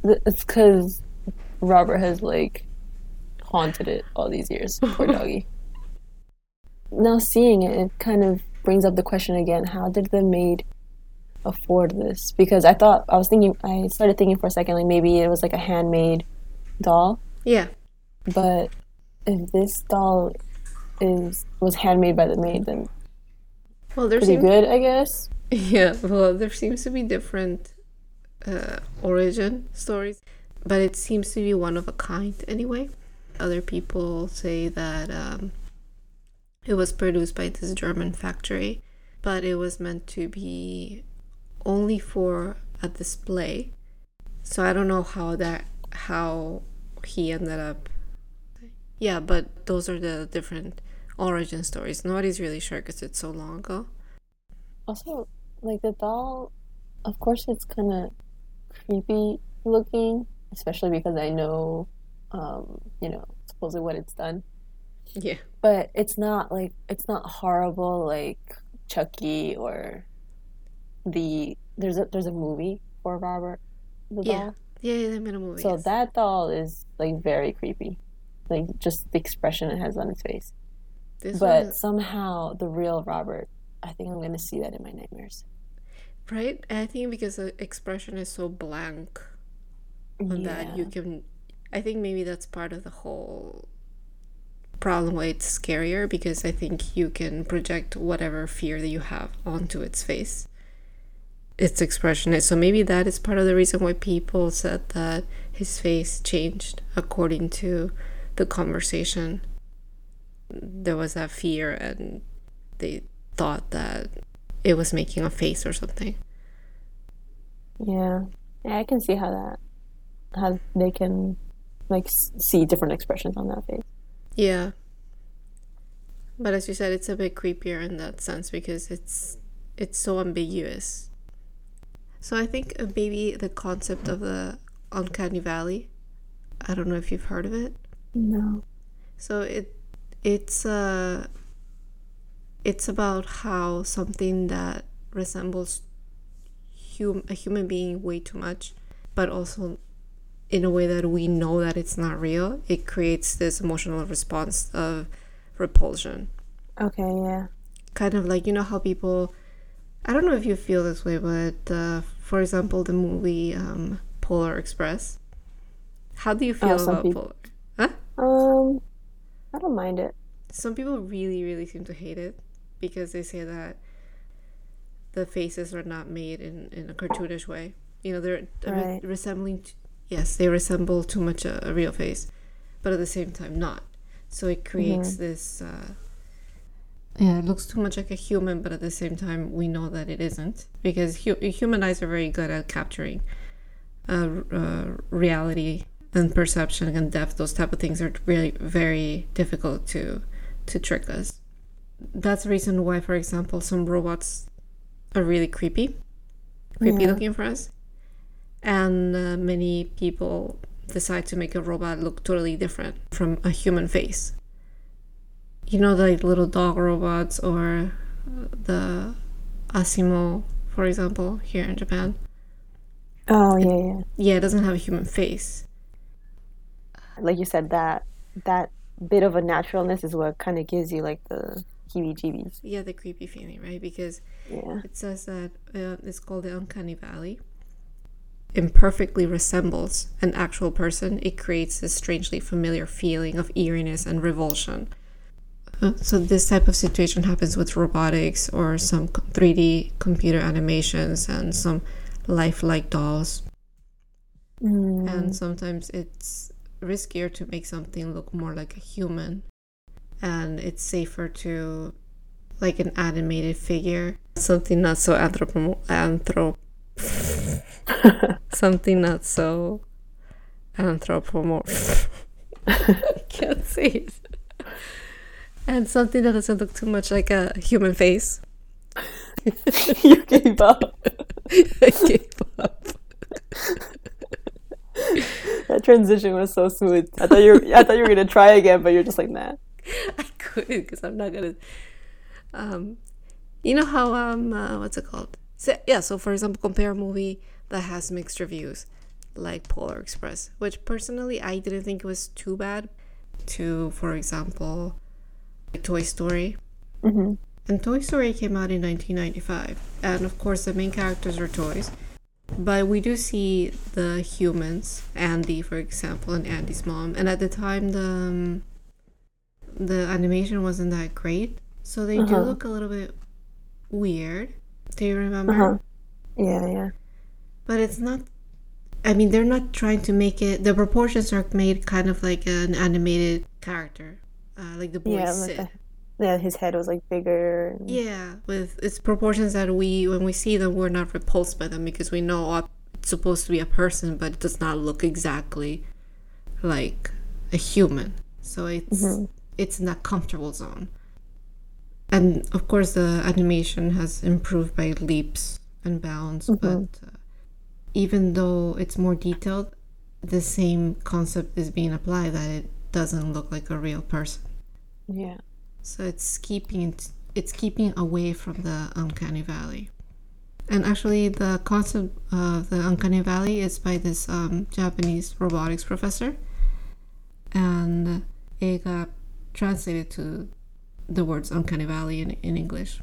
It's because Robert has like haunted it all these years. Poor doggy. now seeing it, it kind of brings up the question again: How did the maid afford this? Because I thought I was thinking, I started thinking for a second, like maybe it was like a handmade doll. Yeah, But if this doll is was handmade by the maid, then well, there pretty seems good, I guess. yeah, well, there seems to be different uh, origin stories, but it seems to be one of a kind anyway. Other people say that um, it was produced by this German factory, but it was meant to be only for a display. So I don't know how that how he ended up. Yeah, but those are the different origin stories. Nobody's really sure because it's so long ago. Also, like the doll, of course, it's kind of creepy looking, especially because I know, um, you know, supposedly what it's done. Yeah. But it's not like it's not horrible like Chucky or the there's a there's a movie for Robert the Yeah. doll. Yeah, they made a movie. So yes. that doll is like very creepy, like just the expression it has on its face. This But somehow the real Robert, I think I'm gonna see that in my nightmares. Right? I think because the expression is so blank on that, you can. I think maybe that's part of the whole problem why it's scarier because I think you can project whatever fear that you have onto its face. Its expression is so maybe that is part of the reason why people said that his face changed according to the conversation. There was that fear, and they thought that it was making a face or something. Yeah, yeah, I can see how that, how they can, like, see different expressions on that face. Yeah. But as you said, it's a bit creepier in that sense because it's it's so ambiguous. So I think uh, maybe the concept of the uncanny valley. I don't know if you've heard of it. No. So it it's uh it's about how something that resembles hum- a human being way too much, but also in a way that we know that it's not real, it creates this emotional response of repulsion. Okay, yeah. Kind of like you know how people I don't know if you feel this way, but uh, for example, the movie um, Polar Express. How do you feel Oh, about people- Polar? Huh? Um, I don't mind it. some people really really seem to hate it because they say that the faces are not made in, in a cartoonish way. You know, they're Right. re- resembling. T- yes, they resemble too much a, a real face, but at the same time not. So it creates this. Uh, yeah, it looks too much like a human, but at the same time, we know that it isn't because hu- human eyes are very good at capturing uh, uh, reality and perception and depth. Those type of things are really very difficult to to trick us. That's the reason why, for example, some robots are really creepy, creepy Yeah. looking for us, and uh, many people decide to make a robot look totally different from a human face. You know, like little dog robots or uh, the Asimo, for example, here in Japan. Oh yeah, yeah. Yeah, it doesn't have a human face. Like you said, that that bit of a naturalness is what kind of gives you like the heebie-jeebies. Yeah, the creepy feeling, right? Because Yeah. it says that uh, it's called the uncanny valley. Imperfectly resembles an actual person. It creates this strangely familiar feeling of eeriness and revulsion. Uh, So this type of situation happens with robotics or some 3D computer animations and some lifelike dolls. Mm. And sometimes it's riskier to make something look more like a human. And it's safer to like an animated figure. Something not so anthropo anthrop something not so anthropomorph. I can't say it. And something that doesn't look too much like a human face. you gave up. I gave up. That transition was so smooth. I thought you were, I thought you were gonna try again, but you're just like, nah. Because I'm not gonna. Um, you know how um, uh, what's it called? So, yeah. So for example, compare a movie that has mixed reviews, like Polar Express, which personally I didn't think was too bad. To for example, Toy Story. hmm And Toy Story came out in 1995, and of course the main characters are toys. But we do see the humans, Andy, for example, and Andy's mom. And at the time, the um, the animation wasn't that great, so they do Uh-huh. look a little bit weird. Do you remember? Uh-huh. Yeah, yeah. But it's not. I mean, they're not trying to make it. The proportions are made kind of like an animated character, uh, like the boy Yeah, like the, yeah, his head was like bigger. and- Yeah, with its proportions that we, when we see them, we're not repulsed by them because we know oh, it's supposed to be a person, but it does not look exactly like a human. So it's it's in that comfortable zone. And of course, the animation has improved by leaps and bounds, but uh, even though it's more detailed, the same concept is being applied that it doesn't look like a real person. Yeah. So it's keeping it's keeping away from the uncanny valley. And actually, the concept of the uncanny valley is by this um, Japanese robotics professor, and it got translated to the words uncanny valley in, in English.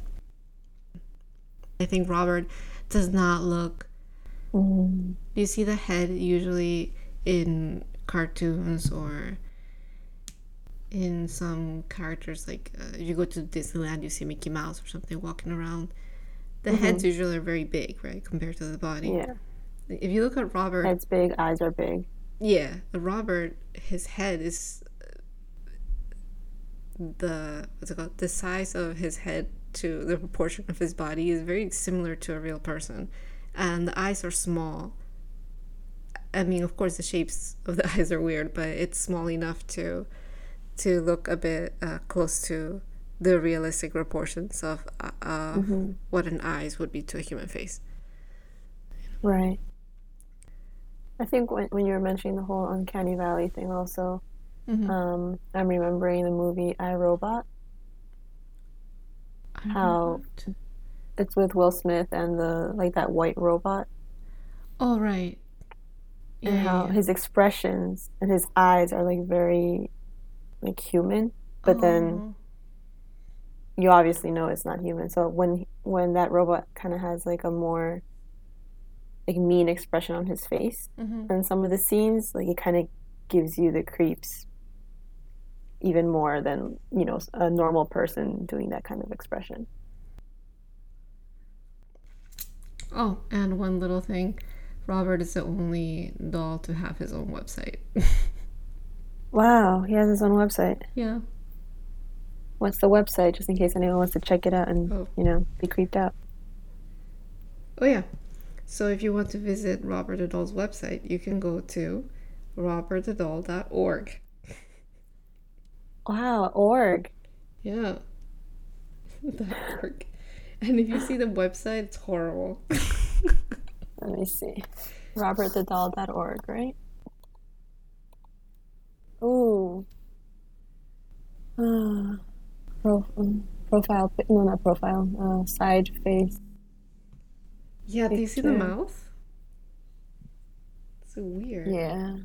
I think Robert does not look. Mm. You see the head usually in cartoons or in some characters like uh, you go to Disneyland you see Mickey Mouse or something walking around the heads usually are very big right compared to the body Yeah. if you look at Robert Head's big, eyes are big. yeah Robert his head is the what's it called? The size of his head to the proportion of his body is very similar to a real person. And the eyes are small. I mean of course the shapes of the eyes are weird but it's small enough to to look a bit uh, close to the realistic proportions of uh, uh, what an eyes would be to a human face. Right. I think when, when you were mentioning the whole uncanny valley thing also, Mhm. um, I'm remembering the movie I Robot. I How- It's with Will Smith and the like that white robot oh right and Yeah, how yeah. his expressions and his eyes are like very like human, but then Oh. you obviously know it's not human. So when when that robot kind of has like a more like mean expression on his face Mhm. in some of the scenes, like it kind of gives you the creeps even more than you know a normal person doing that kind of expression. Oh, and one little thing Robert is the only doll to have his own website. Wow, he has his own website. yeah. What's the website, just in case anyone wants to check it out and Oh. you know be creeped out? Oh, yeah. So if you want to visit Robert the Doll's website, you can go to robertthedoll.org. Wow, org. Yeah. dot .org. And if you see the website, it's horrible. Let me see. RobertTheDoll.org, right? Ooh. Uh, pro, um, profile, no, not profile, uh, side face. yeah, do you see the mouth? So weird. Yeah.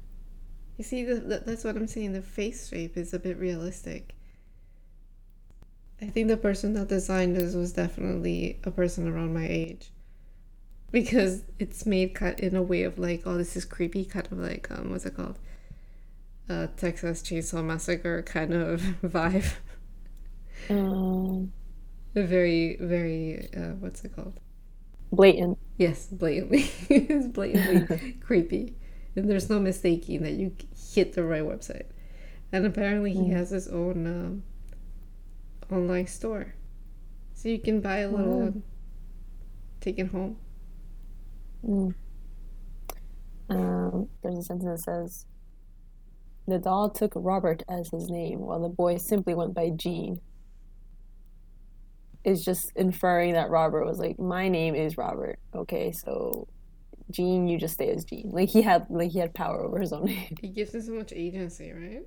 You see, that's what I'm saying. The face shape is a bit realistic. I think the person that designed this was definitely a person around my age. Because it's made cut in a way of like, oh, this is creepy, kind of like, um, what's it called? Uh, Texas Chainsaw Massacre kind of vibe. Um, very, very, uh, what's it called? blatant. Yes, blatantly. it's blatantly creepy. And there's no mistaking that you hit the right website. And apparently he has his own um, online store. So you can buy a little Wow. and take it home. Mm. Um, there's a sentence that says, The doll took Robert as his name, while the boy simply went by Gene. It's just inferring that Robert was like, My name is Robert. Okay, so Gene, you just stay as Gene. Like he had like he had power over his own name. It gives him so much agency, right?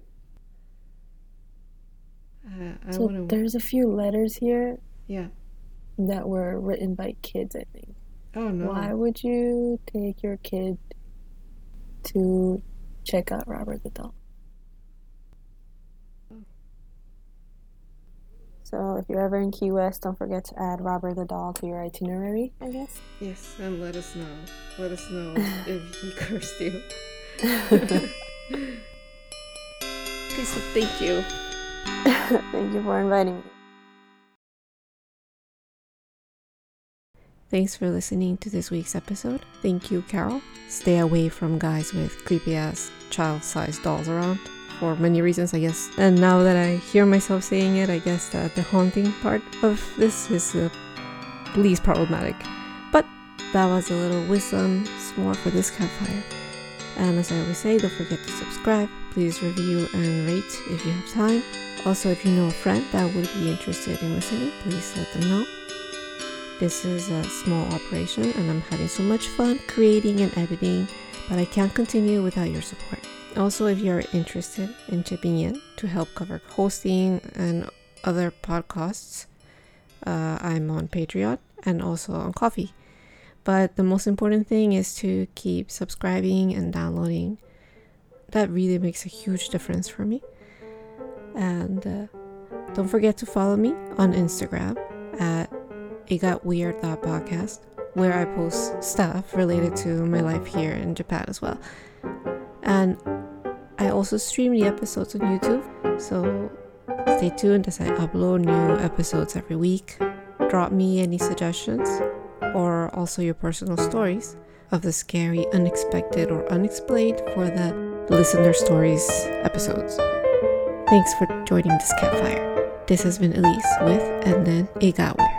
Uh, I So want to. there's a few letters here Yeah. that were written by kids, I think. Oh no. Why would you take your kid to check out Robert the doll? So if you're ever in Key West, don't forget to add Robert the doll to your itinerary, I guess. Yes, and let us know. Let us know if he cursed you. Okay, so thank you. Thank you for inviting me. Thanks for listening to this week's episode. Thank you, Carol. Stay away from guys with creepy ass child sized dolls around for many reasons, I guess. And now that I hear myself saying it, I guess that the haunting part of this is the least problematic. But that was a little wisdom s'more for this campfire. And as I always say, don't forget to subscribe. Please review and rate if you have time. Also, if you know a friend that would be interested in listening, please let them know. This is a small operation and I'm having so much fun creating and editing, but I can't continue without your support. Also, if you're interested in chipping in to help cover hosting and other podcasts, uh, I'm on Patreon and also on Ko-fi. But the most important thing is to keep subscribing and downloading. That really makes a huge difference for me. And uh, don't forget to follow me on Instagram at it got weird podcast where i post stuff related to my life here in japan as well and i also stream the episodes on youtube. So stay tuned as i upload new episodes every week. Drop me any suggestions or also your personal stories of the scary unexpected or unexplained for the listener stories episodes. Thanks for joining this campfire. This has been elise with and then it got weird